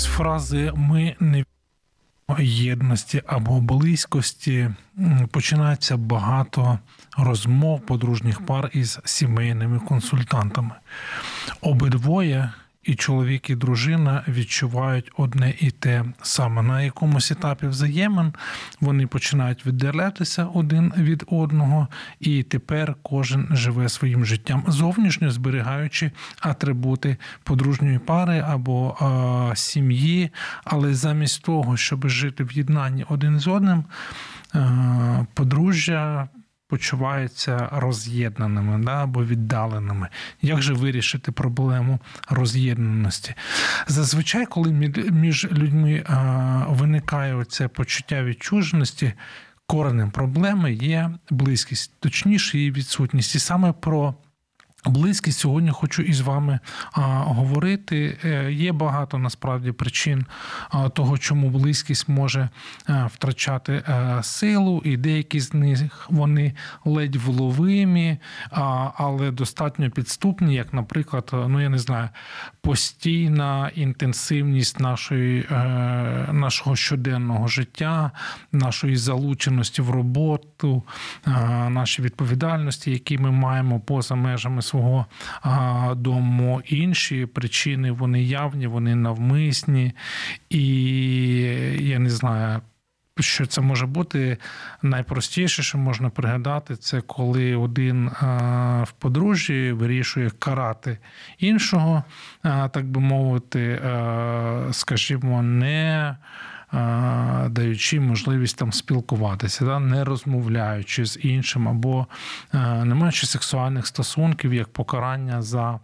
З фрази ми не єдності або близькості починається багато розмов подружніх пар із сімейними консультантами. Обидвоє. І чоловік, і дружина відчувають одне і те саме. На якомусь етапі взаємин вони починають віддалятися один від одного, і тепер кожен живе своїм життям, зовнішньо зберігаючи атрибути подружньої пари або е, сім'ї. Але замість того, щоб жити в єднанні один з одним, е, подружжя почуваються роз'єднаними да, або віддаленими. Як же вирішити проблему роз'єднаності? Зазвичай, коли між людьми виникає це почуття відчуженості, коренем проблеми є близькість, точніше її відсутність. І саме про Близькість сьогодні хочу із вами а, говорити. Е, є багато насправді причин а, того, чому близькість може а, е, втрачати е, силу, і деякі з них вони ледь вловимі, але достатньо підступні, як, наприклад, ну я не знаю, постійна інтенсивність нашої, нашого щоденного життя, нашої залученості в роботу, наші відповідальності, які ми маємо поза межами свого дому. Інші причини вони явні, вони навмисні, і я не знаю. Що це може бути найпростіше, що можна пригадати, це коли один в подружжі вирішує карати іншого, так би мовити, скажімо, не даючи можливість там спілкуватися, да, не розмовляючи з іншим, або не маючи сексуальних стосунків як покарання за.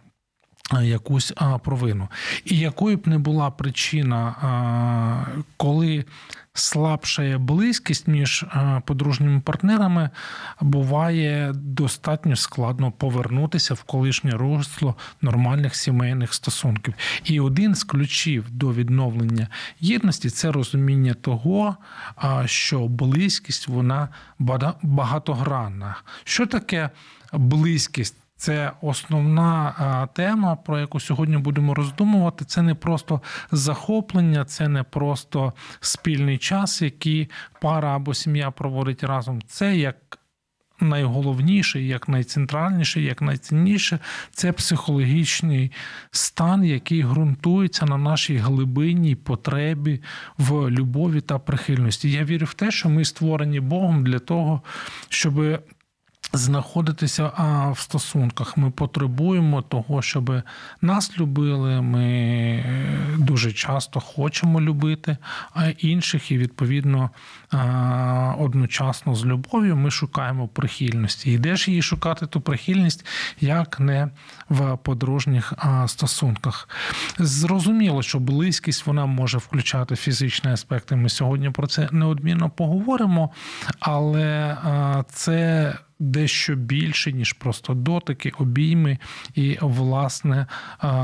Якусь провину. І якою б не була причина, коли слабшає близькість між е, подружніми партнерами, буває достатньо складно повернутися в колишнє русло нормальних сімейних стосунків. І один з ключів до відновлення єдності це розуміння того, що близькість вона багатогранна. Що таке близькість? Це основна тема, про яку сьогодні будемо роздумувати. Це не просто захоплення, це не просто спільний час, який пара або сім'я проводить разом. Це як найголовніше, як найцентральніше, як найцінніше це психологічний стан, який ґрунтується на нашій глибинній потребі в любові та прихильності. Я вірю в те, що ми створені Богом для того, щоб знаходитися в стосунках. Ми потребуємо того, щоб нас любили. Ми е, дуже часто хочемо любити інших, і відповідно одночасно з любов'ю ми шукаємо прихильності. І де ж її шукати ту прихильність, як не в подружніх стосунках? Зрозуміло, що близькість вона може включати фізичні аспекти. Ми сьогодні про це неодмінно поговоримо, але це дещо більше, ніж просто дотики, обійми і власне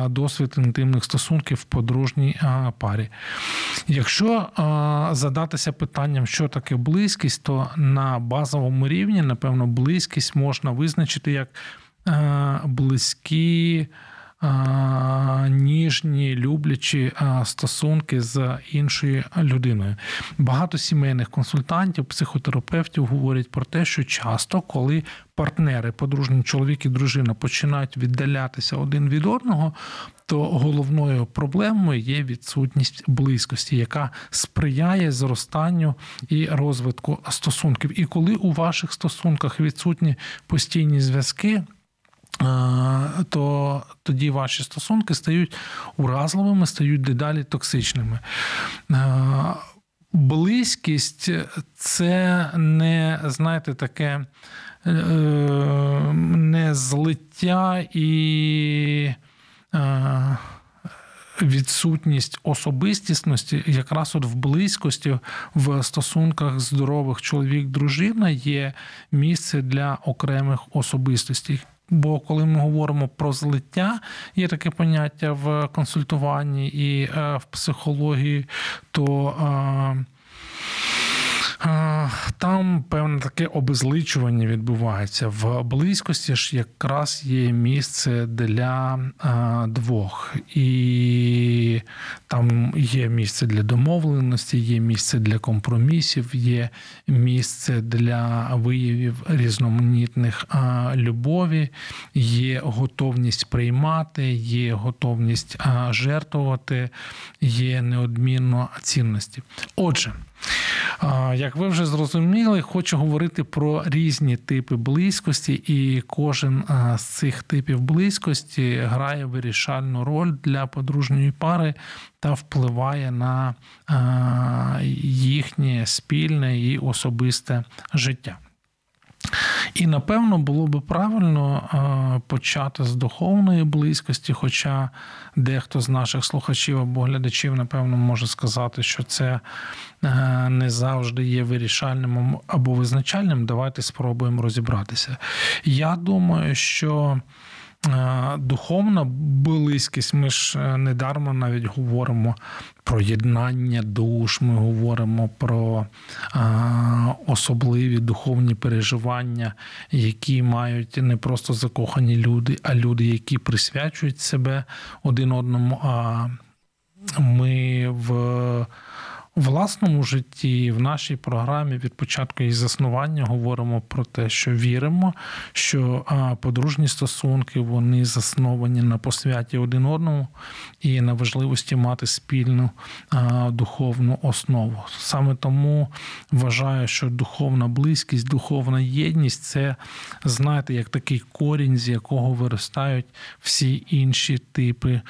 досвід інтимних стосунків в подружній парі. Якщо задатися питанням, що таке близькість, то на базовому рівні, напевно, близькість можна визначити як близькі ніжні, люблячі стосунки з іншою людиною. Багато сімейних консультантів, психотерапевтів говорять про те, що часто, коли партнери, подружні чоловік і дружина починають віддалятися один від одного. То головною проблемою є відсутність близькості, яка сприяє зростанню і розвитку стосунків. І коли у ваших стосунках відсутні постійні зв'язки, то тоді ваші стосунки стають уразливими, стають дедалі токсичними. Близькість це не, знаєте, таке е, не злиття і відсутність особистісності, якраз от в близькості, в стосунках здорових чоловік-дружина є місце для окремих особистостей. Бо коли ми говоримо про злиття, є таке поняття в консультуванні і е, в психології, то е, там певне таке обезличування відбувається. В близькості ж якраз є місце для двох, і там є місце для домовленості, є місце для компромісів, є місце для виявів різноманітних любові, є готовність приймати, є готовність жертвувати, є неодмінно цінності. Отже. Як ви вже зрозуміли, хочу говорити про різні типи близькості, і кожен з цих типів близькості грає вирішальну роль для подружньої пари та впливає на їхнє спільне і особисте життя. І напевно було би правильно почати з духовної близькості, хоча дехто з наших слухачів або глядачів, напевно, може сказати, що це не завжди є вирішальним або визначальним. Давайте спробуємо розібратися. Я думаю, що Е, духовна близькість. Ми ж е, недармо навіть говоримо про єднання душ, ми говоримо про е, особливі духовні переживання, які мають не просто закохані люди, а люди, які присвячують себе один одному. А ми в власному житті, в нашій програмі від початку її заснування говоримо про те, що віримо, що подружні стосунки вони засновані на посвяті один одному і на важливості мати спільну духовну основу. Саме тому вважаю, що духовна близькість, духовна єдність це, знаєте, як такий корінь, з якого виростають всі інші типи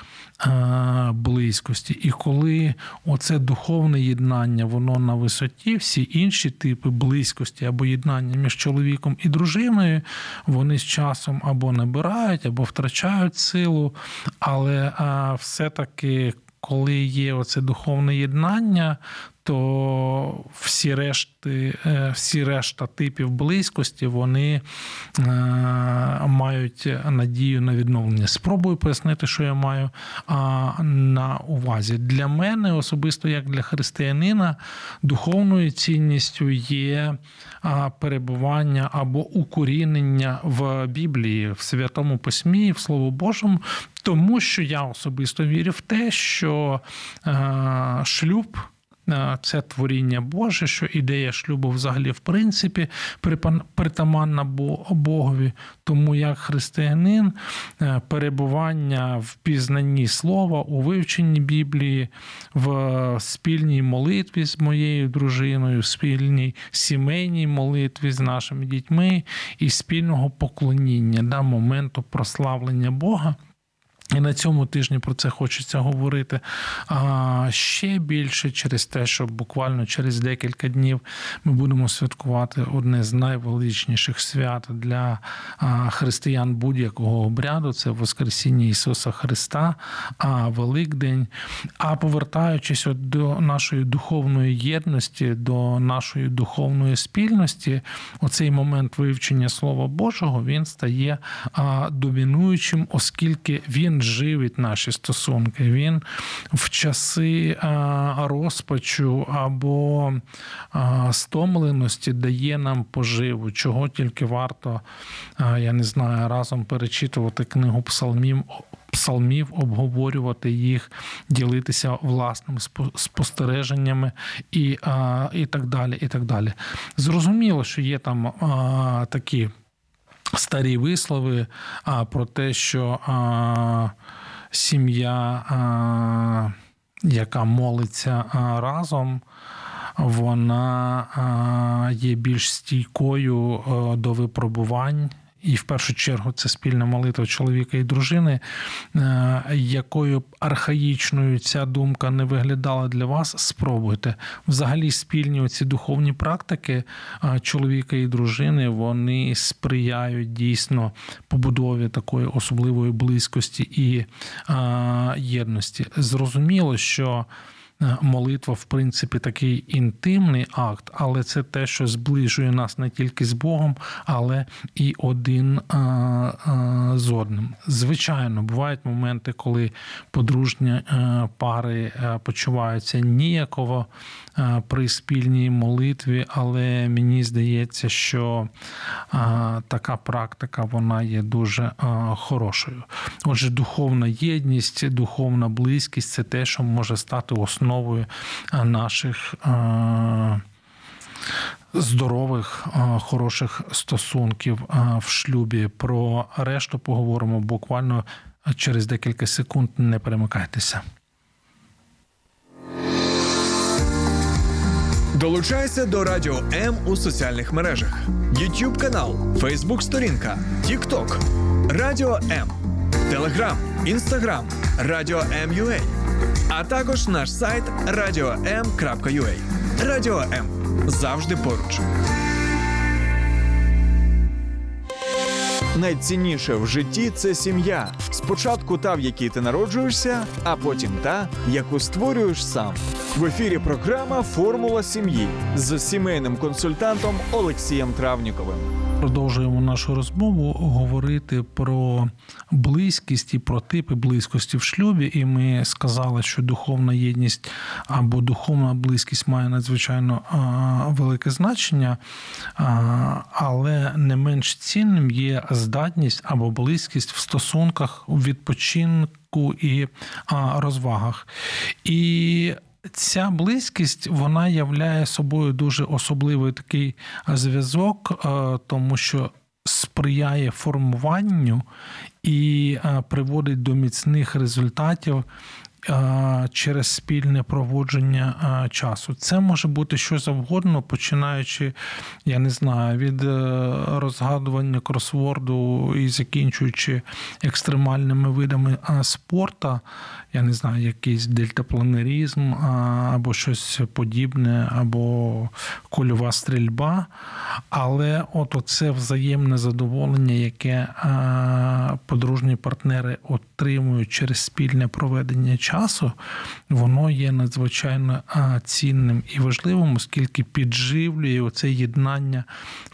близькості. І коли оце духовне єднання, воно на висоті, всі інші типи близькості або єднання між чоловіком і дружиною, вони з часом або набирають, або втрачають силу, але все-таки. Коли є оце духовне єднання, то всі решти, е, всі решта типів близькості вони е, мають надію на відновлення. Спробую пояснити, що я маю на увазі. Для мене, особисто як для християнина, духовною цінністю є перебування або укорінення в Біблії, в Святому Письмі, в Слово Божому. Тому що я особисто вірю в те, що е, шлюб це творіння Боже, що ідея шлюбу взагалі в принципі притаманна Богові. Тому як християнин е, перебування в пізнанні слова, у вивченні Біблії, в спільній молитві з моєю дружиною, в спільній сімейній молитві з нашими дітьми і спільного поклоніння да, моменту прославлення Бога. І на цьому тижні про це хочеться говорити а ще більше через те, що буквально через декілька днів ми будемо святкувати одне з найвеличніших свят для християн будь-якого обряду це Воскресіння Ісуса Христа, а Великдень. А повертаючись от до нашої духовної єдності, до нашої духовної спільності, оцей момент вивчення Слова Божого він стає домінуючим, оскільки він живить наші стосунки. Він в часи розпачу або стомленості дає нам поживу, чого тільки варто, я не знаю, разом перечитувати книгу псалмів. Псалмів обговорювати їх, ділитися власними спостереженнями і і так далі. і так далі. Зрозуміло, що є там а, такі старі вислови а, про те, що а, сім'я, а, яка молиться разом, вона є більш стійкою а, до випробувань. І в першу чергу це спільна молитва чоловіка і дружини, е, якою б архаїчною ця думка не виглядала для вас, спробуйте. Взагалі, спільні оці духовні практики е, чоловіка і дружини вони сприяють дійсно побудові такої особливої близькості і е, єдності. Зрозуміло, що. Е, молитва, в принципі, такий інтимний акт, але це те, що зближує нас не тільки з Богом, але і один е, е, з одним. Звичайно, бувають моменти, коли подружні пари почуваються ніяково при спільній молитві, але мені здається, що така практика вона є дуже хорошою. Отже, духовна єдність, духовна близькість це те, що може стати основою основою е, наших е, здорових, е, хороших стосунків в шлюбі. Про решту поговоримо буквально через декілька секунд. Не перемикайтеся. Долучайся до Радіо М у соціальних мережах: YouTube канал, Facebook сторінка, TikTok, Радіо М, Телеграм, Інстаграм, Радіо М.Ю.А а також наш сайт radio.m.ua. Радіо М завжди поруч. Найцінніше в житті це сім'я. Спочатку та, в якій ти народжуєшся, а потім та, яку створюєш сам. В ефірі програма Формула сім'ї з сімейним консультантом Олексієм Травніковим продовжуємо нашу розмову говорити про близькість і про типи близькості в шлюбі. І ми сказали, що духовна єдність або духовна близькість має надзвичайно велике значення, але не менш цінним є здатність або близькість в стосунках відпочинку і розвагах. І Ця близькість вона являє собою дуже особливий такий зв'язок, е, тому що сприяє формуванню і е, приводить до міцних результатів через спільне проводження часу. Це може бути що завгодно, починаючи, я не знаю, від е, розгадування кросворду і закінчуючи екстремальними видами спорту, я не знаю, якийсь дельтапланерізм або щось подібне, або кульова стрільба. Але от оце взаємне задоволення, яке подружні партнери отримують через спільне проведення часу часу, воно є надзвичайно цінним і важливим, оскільки підживлює оце єднання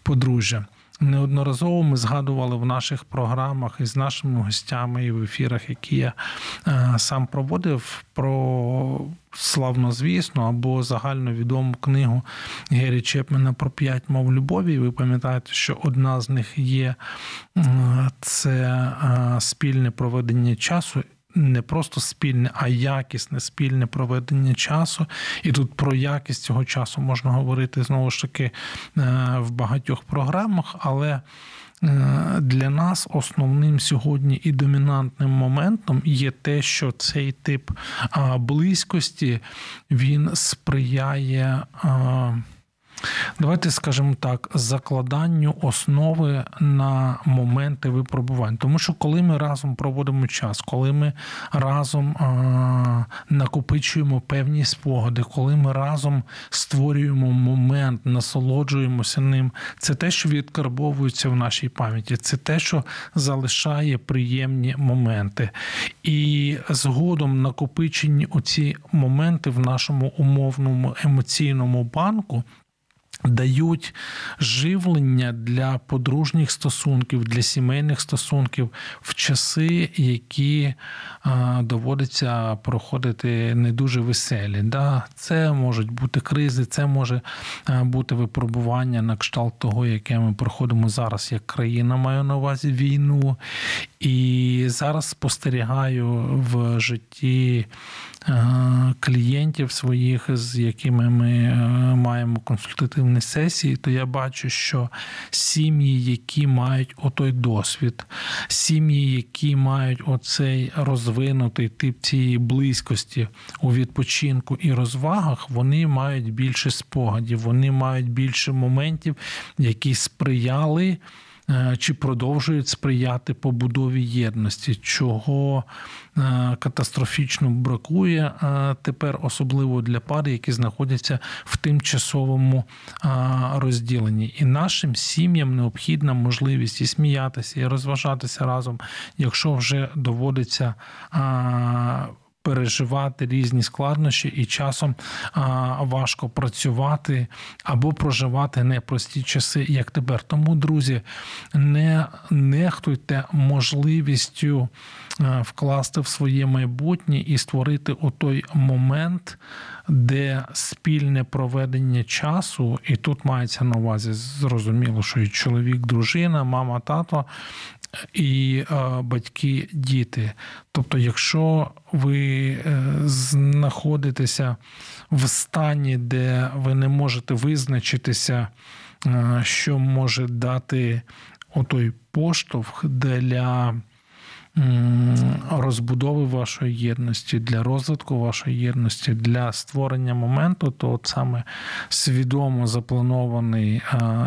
подружжя. Неодноразово ми згадували в наших програмах із нашими гостями і в ефірах, які я сам проводив, про славнозвісну або загальновідому книгу Гері Чепмена про п'ять мов любові. Ви пам'ятаєте, що одна з них є це спільне проведення часу не просто спільне, а якісне спільне проведення часу. І тут про якість цього часу можна говорити знову ж таки е, в багатьох програмах, але. Е, для нас основним сьогодні і домінантним моментом є те, що цей тип близькості він сприяє Давайте скажемо так, закладанню основи на моменти випробувань. Тому що коли ми разом проводимо час, коли ми разом а, накопичуємо певні спогади, коли ми разом створюємо момент, насолоджуємося ним, це те, що відкарбовується в нашій пам'яті, це те, що залишає приємні моменти. І згодом накопичені оці моменти в нашому умовному емоційному банку дають живлення для подружніх стосунків, для сімейних стосунків в часи, які доводиться проходити не дуже веселі. Це можуть бути кризи, це може бути випробування на кшталт того, яке ми проходимо зараз, як країна маю на увазі війну. І зараз спостерігаю в житті клієнтів своїх, з якими ми маємо консультативні сесії, то я бачу, що сім'ї, які мають отой досвід, сім'ї, які мають оцей розвинутий тип цієї близькості у відпочинку і розвагах, вони мають більше спогадів, вони мають більше моментів, які сприяли. Е, чи продовжують сприяти побудові єдності, чого е, катастрофічно бракує е, тепер, особливо для пар, які знаходяться в тимчасовому розділенні. І нашим сім'ям необхідна можливість і сміятися, і розважатися разом, якщо вже доводиться переживати різні складнощі і часом важко працювати або проживати непрості часи, як тепер. Тому, друзі, не нехтуйте можливістю вкласти в своє майбутнє і створити у той момент, де спільне проведення часу, і тут мається на увазі зрозуміло, що і чоловік, дружина, мама, тато і е, батьки, діти. Тобто, якщо ви е, знаходитеся в стані, де ви не можете визначитися, е, що може дати отой поштовх для розбудови вашої єдності, для розвитку вашої єдності, для створення моменту, то от саме свідомо запланований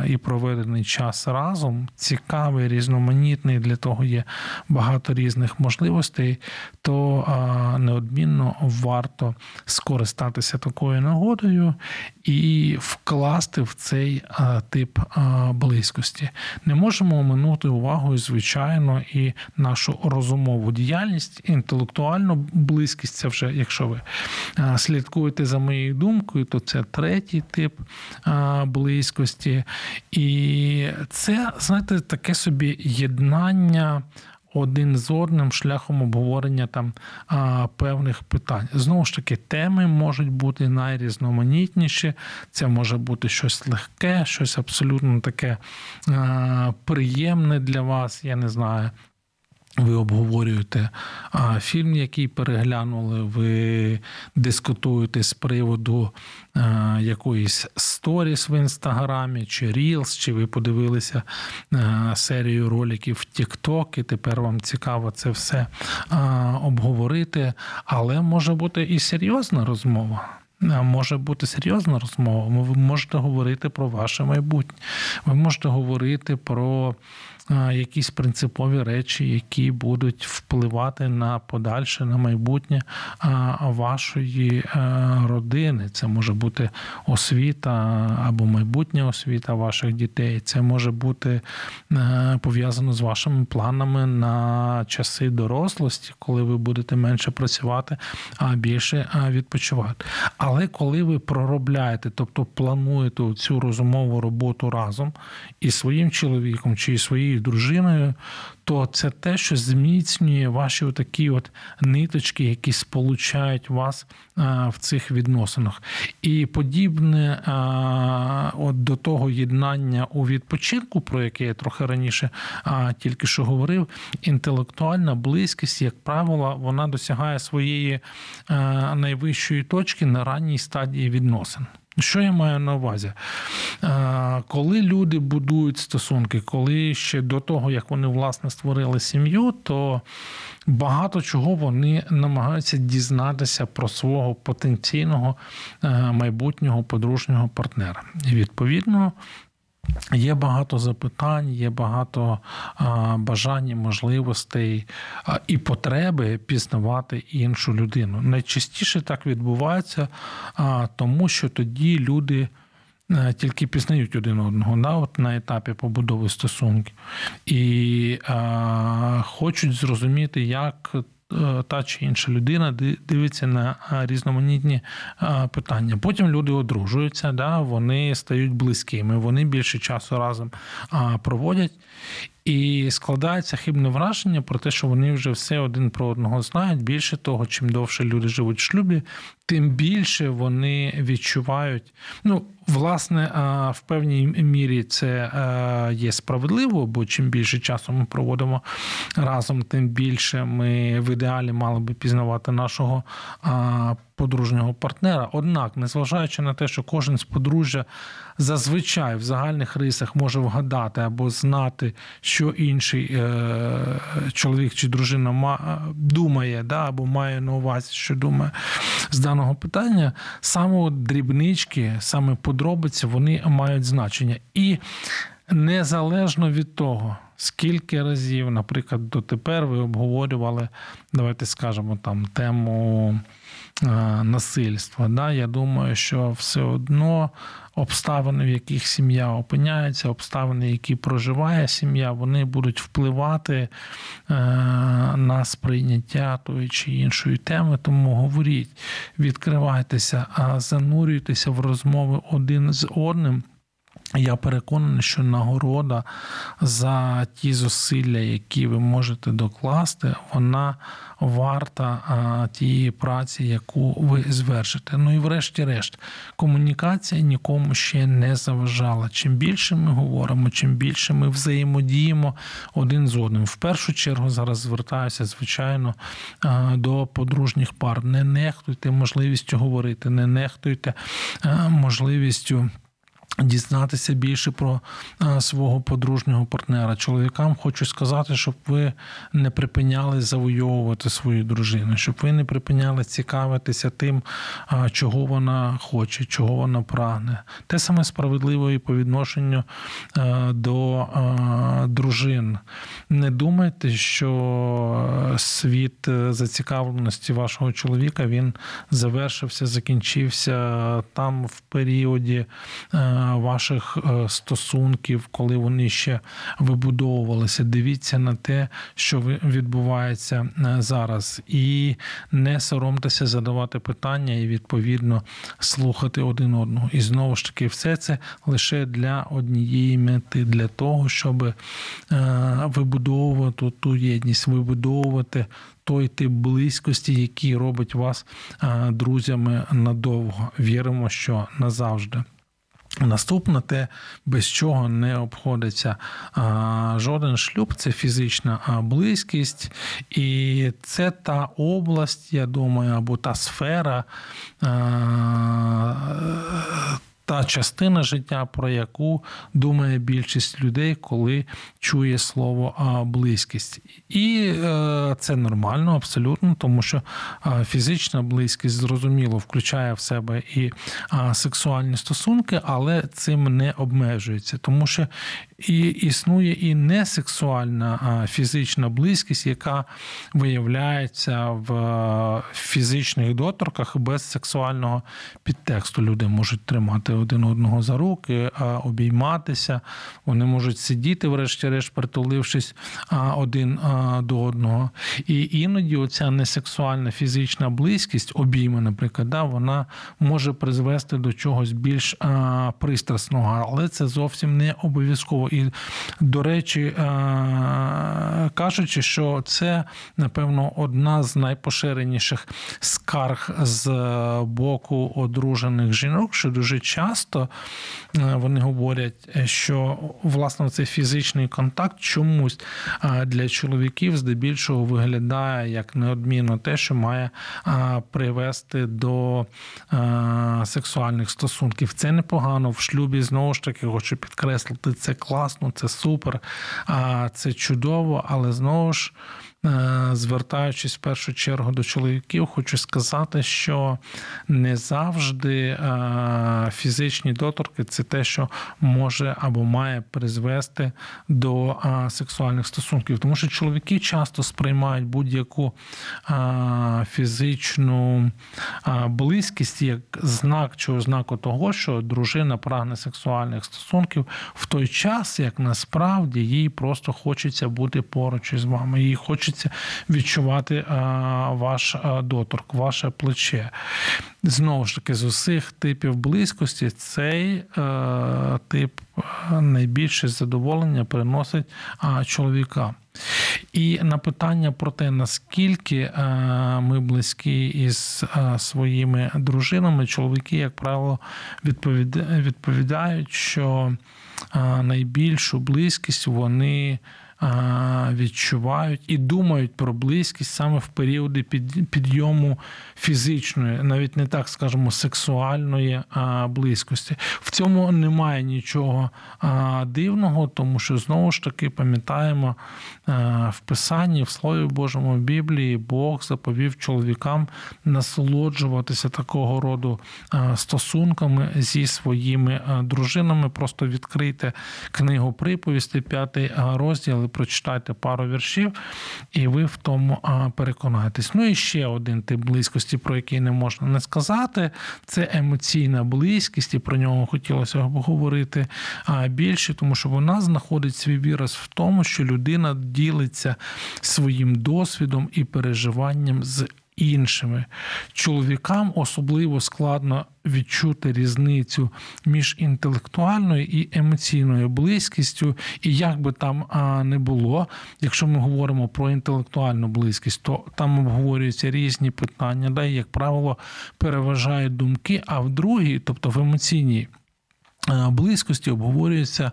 і проведений час разом, цікавий, різноманітний, для того є багато різних можливостей, то неодмінно варто скористатися такою нагодою і вкласти в цей тип близькості. Не можемо оминути увагою, звичайно, і нашу розумову діяльність, інтелектуальну близькість. Це вже, якщо ви слідкуєте за моєю думкою, то це третій тип близькості. І це, знаєте, таке собі єднання один з одним шляхом обговорення там а, певних питань. Знову ж таки, теми можуть бути найрізноманітніші. Це може бути щось легке, щось абсолютно таке а, приємне для вас. Я не знаю. Ви обговорюєте а, фільм, який переглянули, ви дискутуєте з приводу а, якоїсь сторіс в інстаграмі, чи Reels, чи ви подивилися а, серію роликів в TikTok, і тепер вам цікаво це все обговорити. Але може бути і серйозна розмова. Може бути серйозна розмова. Ви можете говорити про ваше майбутнє. Ви можете говорити про якісь принципові речі, які будуть впливати на подальше, на майбутнє вашої е, родини. Це може бути освіта або майбутня освіта ваших дітей. Це може бути е, пов'язано з вашими планами на часи дорослості, коли ви будете менше працювати, а більше відпочивати. Але коли ви проробляєте, тобто плануєте цю розумову роботу разом із своїм чоловіком чи своєю дружиною, то це те, що зміцнює ваші такі от ниточки, які сполучають вас в цих відносинах. І подібне от до того єднання у відпочинку, про яке я трохи раніше тільки що говорив, інтелектуальна близькість, як правило, вона досягає своєї найвищої точки на ранній стадії відносин. Що я маю на увазі? Коли люди будують стосунки, коли ще до того, як вони власне створили сім'ю, то багато чого вони намагаються дізнатися про свого потенційного майбутнього подружнього партнера. І відповідно Є багато запитань, є багато бажань, можливостей і потреби пізнавати іншу людину. Найчастіше так відбувається, тому що тоді люди е, тільки пізнають один одного да, от на етапі побудови стосунків і а, хочуть зрозуміти, як та чи інша людина дивиться на е, різноманітні е, питання. Потім люди одружуються, да, вони стають близькими, вони більше часу разом проводять. І складається хибне враження про те, що вони вже все один про одного знають. Більше того, чим довше люди живуть в шлюбі, тим більше вони відчувають. Ну, власне, в певній мірі це є справедливо, бо чим більше часу ми проводимо разом, тим більше ми в ідеалі мали би пізнавати нашого подружнього партнера. Однак, незважаючи на те, що кожен з подружжя зазвичай в загальних рисах може вгадати або знати, що інший е, чоловік чи дружина думає, да, або має на увазі, що думає з даного питання, саме дрібнички, саме подробиці, вони мають значення. І незалежно від того, Скільки разів, наприклад, дотепер ви обговорювали, давайте скажемо там тему насильства. Да? Я думаю, що все одно обставини, в яких сім'я опиняється, обставини, які проживає сім'я, вони будуть впливати е, на сприйняття тої чи іншої теми. Тому говоріть, відкривайтеся, занурюйтеся в розмови один з одним. Я переконаний, що нагорода за ті зусилля, які ви можете докласти, вона варта тієї праці, яку ви звершите. Ну і врешті-решт, комунікація нікому ще не заважала. Чим більше ми говоримо, чим більше ми взаємодіємо один з одним. В першу чергу зараз звертаюся, звичайно, до подружніх пар. Не нехтуйте можливістю говорити, не нехтуйте можливістю. Дізнатися більше про свого подружнього партнера. Чоловікам хочу сказати, щоб ви не припиняли завойовувати свою дружину, щоб ви не припиняли цікавитися тим, чого вона хоче, чого вона прагне. Те саме справедливо і по відношенню до дружин. Не думайте, що світ зацікавленості вашого чоловіка він завершився, закінчився там в періоді ваших е, стосунків, коли вони ще вибудовувалися. Дивіться на те, що відбувається е, зараз, і не соромтеся задавати питання і відповідно слухати один одного. І знову ж таки, все це лише для однієї мети, для того, щоб е, вибудовувати ту єдність, вибудовувати. Той тип близькості, який робить вас друзями надовго. Віримо, що назавжди. Наступне те, без чого не обходиться жоден шлюб, це фізична близькість, і це та область, я думаю, або та сфера. Та частина життя, про яку думає більшість людей, коли чує слово близькість. І е, це нормально, абсолютно, тому що фізична близькість зрозуміло включає в себе і сексуальні стосунки, але цим не обмежується, тому що і існує і несексуальна фізична близькість, яка виявляється в фізичних доторках без сексуального підтексту. Люди можуть тримати один одного за руки, обійматися, вони можуть сидіти, врешті-решт, притулившись один до одного. І іноді оця несексуальна фізична близькість, обійми, наприклад, вона може призвести до чогось більш пристрасного, але це зовсім не обов'язково. І, до речі, кажучи, що це, напевно, одна з найпоширеніших скарг з боку одружених жінок, що дуже часто вони говорять, що власне цей фізичний контакт чомусь для чоловіків здебільшого виглядає як неодмінно те, що має привести до сексуальних стосунків. Це непогано в шлюбі. Знову ж таки, хочу підкреслити це класно класно, це супер, це чудово, але знову ж. Е, звертаючись в першу чергу до чоловіків, хочу сказати, що не завжди е, фізичні доторки це те, що може або має призвести до е, сексуальних стосунків, тому що чоловіки часто сприймають будь-яку фізичну близькість як знак чи ознаку того, що дружина прагне сексуальних стосунків в той час, як насправді їй просто хочеться бути поруч із вами. Їй хочеться хочеться відчувати ваш доторк, ваше плече. Знову ж таки, з усіх типів близькості цей е, тип найбільше задоволення приносить чоловікам. І на питання про те, наскільки е, ми близькі із е, своїми дружинами, чоловіки, як правило, відповідають, що найбільшу близькість вони відчувають і думають про близькість саме в періоди підйому фізичної, навіть не так скажемо, сексуальної близькості. В цьому немає нічого дивного, тому що знову ж таки пам'ятаємо в Писанні, в Слові Божому в Біблії, Бог заповів чоловікам насолоджуватися такого роду стосунками зі своїми дружинами. Просто відкрийте книгу приповісти, п'ятий розділ, прочитайте пару віршів, і ви в тому переконаєтесь. Ну і ще один тип близькості, про який не можна не сказати, це емоційна близькість, і про нього хотілося б говорити більше, тому що вона знаходить свій віраз в тому, що людина ділиться своїм досвідом і переживанням з іншими. Чоловікам особливо складно відчути різницю між інтелектуальною і емоційною близькістю. І як би там не було, якщо ми говоримо про інтелектуальну близькість, то там обговорюються різні питання, і, як правило, переважають думки, а в другій, тобто в емоційній. Е, близькості обговорюється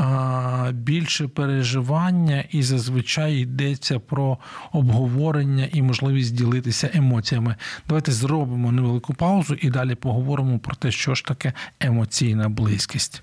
е, більше переживання, і зазвичай йдеться про обговорення і можливість ділитися емоціями. Давайте зробимо невелику паузу і далі поговоримо про те, що ж таке емоційна близькість.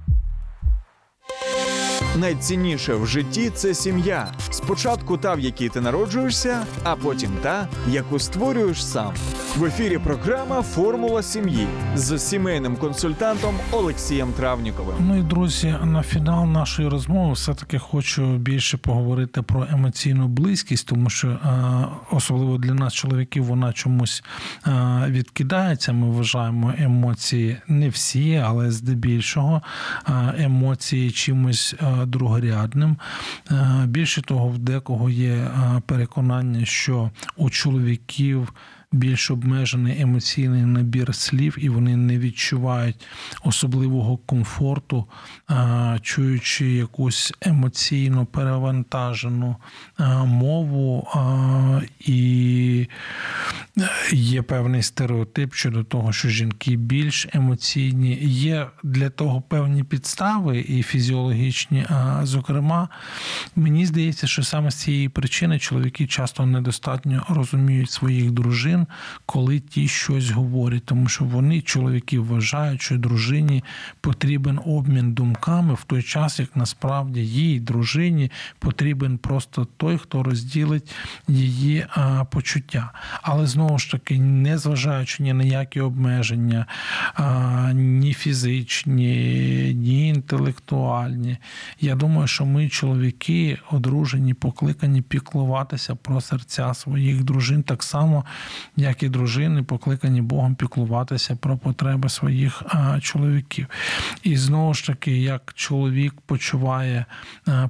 Yeah. Найцінніше в житті це сім'я. Спочатку та, в якій ти народжуєшся, а потім та, яку створюєш сам. В ефірі програма Формула сім'ї з сімейним консультантом Олексієм Травніковим. Ну і друзі, на фінал нашої розмови все таки хочу більше поговорити про емоційну близькість, тому що особливо для нас, чоловіків, вона чомусь відкидається. Ми вважаємо емоції не всі, але здебільшого емоції чимось другорядним. Більше того, в декого є переконання, що у чоловіків більш обмежений емоційний набір слів, і вони не відчувають особливого комфорту, чуючи якусь емоційно перевантажену мову, і є певний стереотип щодо того, що жінки більш емоційні. Є для того певні підстави і фізіологічні. Зокрема, мені здається, що саме з цієї причини чоловіки часто недостатньо розуміють своїх дружин дружин, коли ті щось говорять, тому що вони, чоловіки, вважають, що дружині потрібен обмін думками в той час, як насправді їй, дружині, потрібен просто той, хто розділить її а, почуття. Але знову ж таки, не зважаючи ні на які обмеження, а, ні фізичні, ні інтелектуальні. Я думаю, що ми, чоловіки, одружені, покликані піклуватися про серця своїх дружин так само, як і дружини, покликані Богом піклуватися про потреби своїх чоловіків. І знову ж таки, як чоловік почуває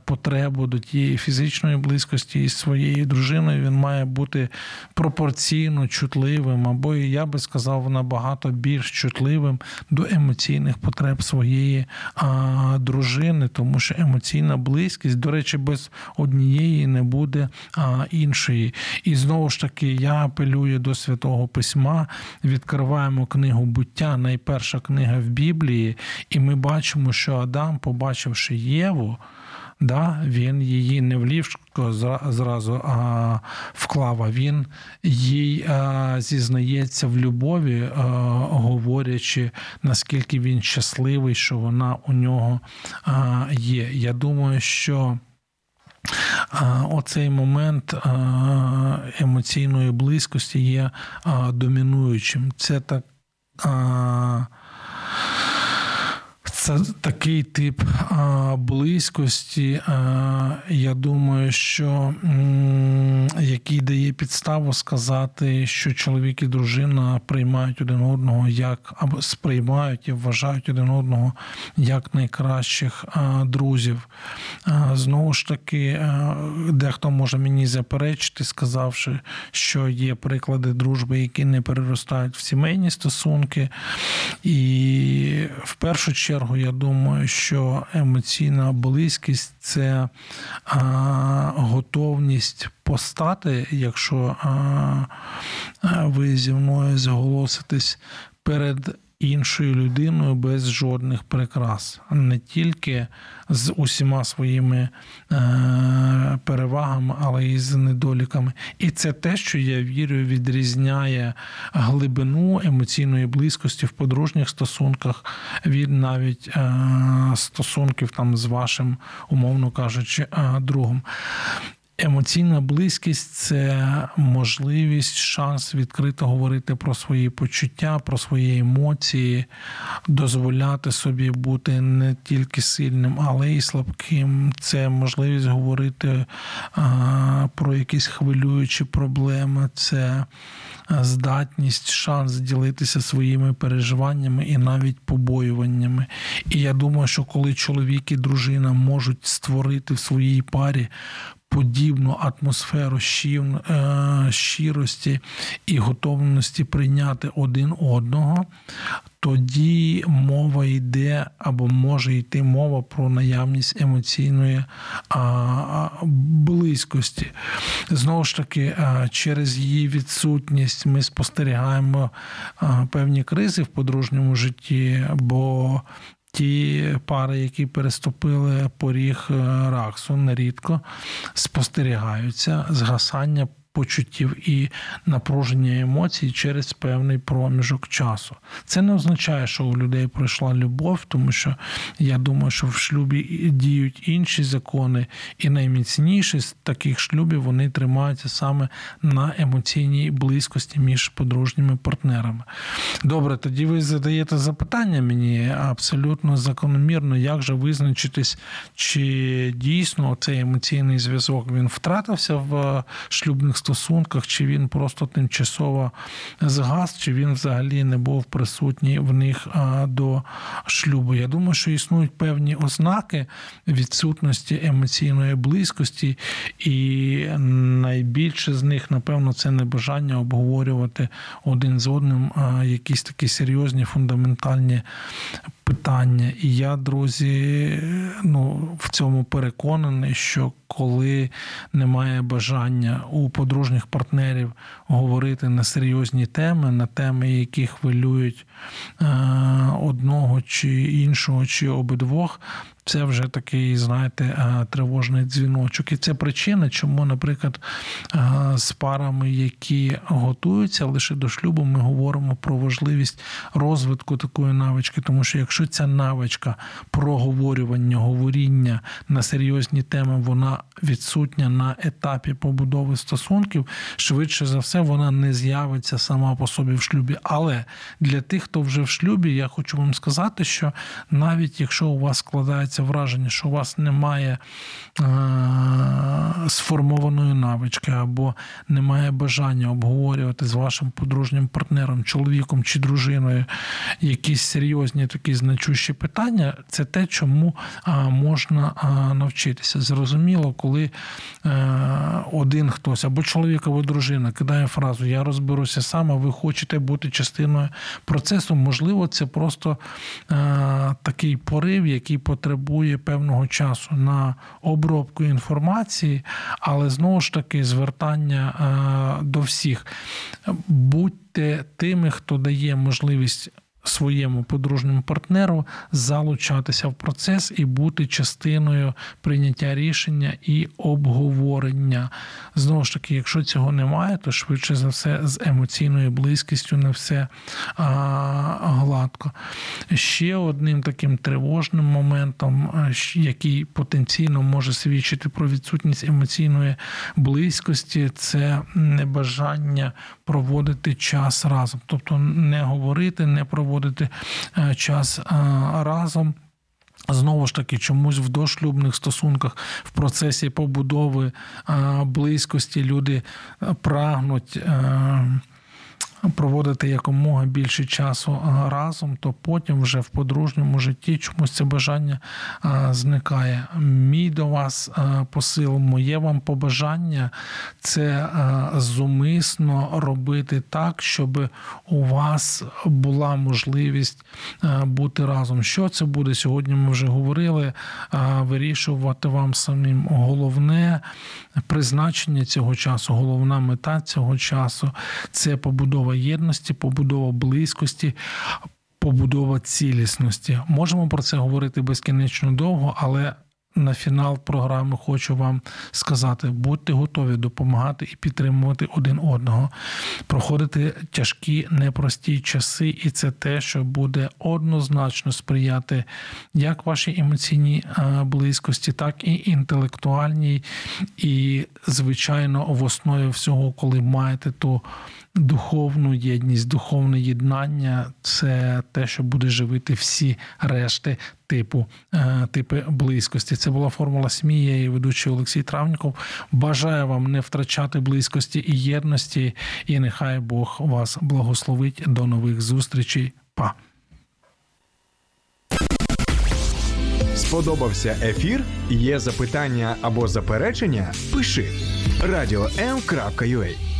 потребу до тієї фізичної близькості із своєю дружиною, він має бути пропорційно чутливим, або я би сказав, набагато більш чутливим до емоційних потреб своєї дружини, тому що емоційна близькість, до речі, без однієї не буде іншої. І знову ж таки, я апелюю до святого письма, відкриваємо книгу буття, найперша книга в Біблії, і ми бачимо, що Адам, побачивши Єву, Да, Він її не в ліжко зразу а, вклав, а він їй а, зізнається в любові, а, говорячи, наскільки він щасливий, що вона у нього а, є. Я думаю, що оцей момент емоційної близькості є домінуючим. Це так. Це такий тип близькості. Я думаю, що який дає підставу сказати, що чоловік і дружина приймають один одного як або сприймають і вважають один одного як найкращих друзів. Знову ж таки, дехто може мені заперечити, сказавши, що є приклади дружби, які не переростають в сімейні стосунки. І в першу чергу я думаю, що емоційна близькість це а, готовність постати, якщо а, ви зі мною зголоситесь перед іншою людиною без жодних прикрас, не тільки з усіма своїми е, перевагами, але й з недоліками. І це те, що я вірю, відрізняє глибину емоційної близькості в подружніх стосунках від навіть е, стосунків там з вашим, умовно кажучи, е, другом. Емоційна близькість це можливість, шанс відкрито говорити про свої почуття, про свої емоції, дозволяти собі бути не тільки сильним, але й слабким. Це можливість говорити а, про якісь хвилюючі проблеми. Це здатність, шанс ділитися своїми переживаннями і навіть побоюваннями. І я думаю, що коли чоловік і дружина можуть створити в своїй парі подібну атмосферу щирості і готовності прийняти один одного, тоді мова йде або може йти мова про наявність емоційної близькості. Знову ж таки, через її відсутність ми спостерігаємо певні кризи в подружньому житті, бо Ті пари, які переступили поріг е, раксу, нерідко спостерігаються згасання почуттів і напруження емоцій через певний проміжок часу. Це не означає, що у людей пройшла любов, тому що я думаю, що в шлюбі діють інші закони, і найміцніші з таких шлюбів вони тримаються саме на емоційній близькості між подружніми партнерами. Добре, тоді ви задаєте запитання мені абсолютно закономірно, як же визначитись, чи дійсно цей емоційний зв'язок він втратився в шлюбних стосунках, чи він просто тимчасово згас, чи він взагалі не був присутній в них до шлюбу. Я думаю, що існують певні ознаки відсутності емоційної близькості, і найбільше з них, напевно, це небажання обговорювати один з одним якісь такі серйозні фундаментальні питання. І я, друзі, ну в цьому переконаний, що коли немає бажання у подружніх партнерів говорити на серйозні теми, на теми, які хвилюють е, одного чи іншого, чи обидвох, це вже такий, знаєте, е, тривожний дзвіночок. І це причина, чому, наприклад, е, з парами, які готуються лише до шлюбу, ми говоримо про важливість розвитку такої навички, тому що якщо ця навичка проговорювання, говоріння на серйозні теми, вона відсутня на етапі побудови стосунків, швидше за все, вона не з'явиться сама по собі в шлюбі. Але для тих, хто вже в шлюбі, я хочу вам сказати, що навіть якщо у вас складається враження, що у вас немає е- сформованої навички, або немає бажання обговорювати з вашим подружнім партнером, чоловіком чи дружиною якісь серйозні такі значущі питання, це те, чому можна навчитися. Зрозуміло, коли е, один хтось або чоловік, або дружина кидає фразу Я розберуся сам, а ви хочете бути частиною процесу. Можливо, це просто е, такий порив, який потребує певного часу на обробку інформації, але знову ж таки звертання е, до всіх. Будьте тими, хто дає можливість своєму подружньому партнеру залучатися в процес і бути частиною прийняття рішення і обговорення. Знову ж таки, якщо цього немає, то швидше за все з емоційною близькістю не все а, гладко. Ще одним таким тривожним моментом, який потенційно може свідчити про відсутність емоційної близькості, це небажання проводити час разом, тобто не говорити, не проводити проводити е, час е, разом. Знову ж таки, чомусь в дошлюбних стосунках в процесі побудови близькості люди прагнуть проводити якомога більше часу разом, то потім вже в подружньому житті чомусь це бажання зникає. Мій до вас посил, моє вам побажання це зумисно робити так, щоб у вас була можливість бути разом. Що це буде сьогодні? Ми вже говорили. Вирішувати вам самим головне призначення цього часу, головна мета цього часу це побудова єдності, побудова близькості. Побудова цілісності. Можемо про це говорити безкінечно довго, але на фінал програми хочу вам сказати: будьте готові допомагати і підтримувати один одного, проходити тяжкі, непрості часи, і це те, що буде однозначно сприяти як вашій емоційній е, близькості, так і інтелектуальній. І, звичайно, в основі всього, коли маєте ту духовну єдність, духовне єднання це те, що буде живити всі решти типу е, типи близькості. Це була формула сім'ї. Я ведучий Олексій Травніков. Бажаю вам не втрачати близькості і єдності, і нехай Бог вас благословить. До нових зустрічей. Па. Сподобався ефір? Є запитання або заперечення? Пиши радіом.ua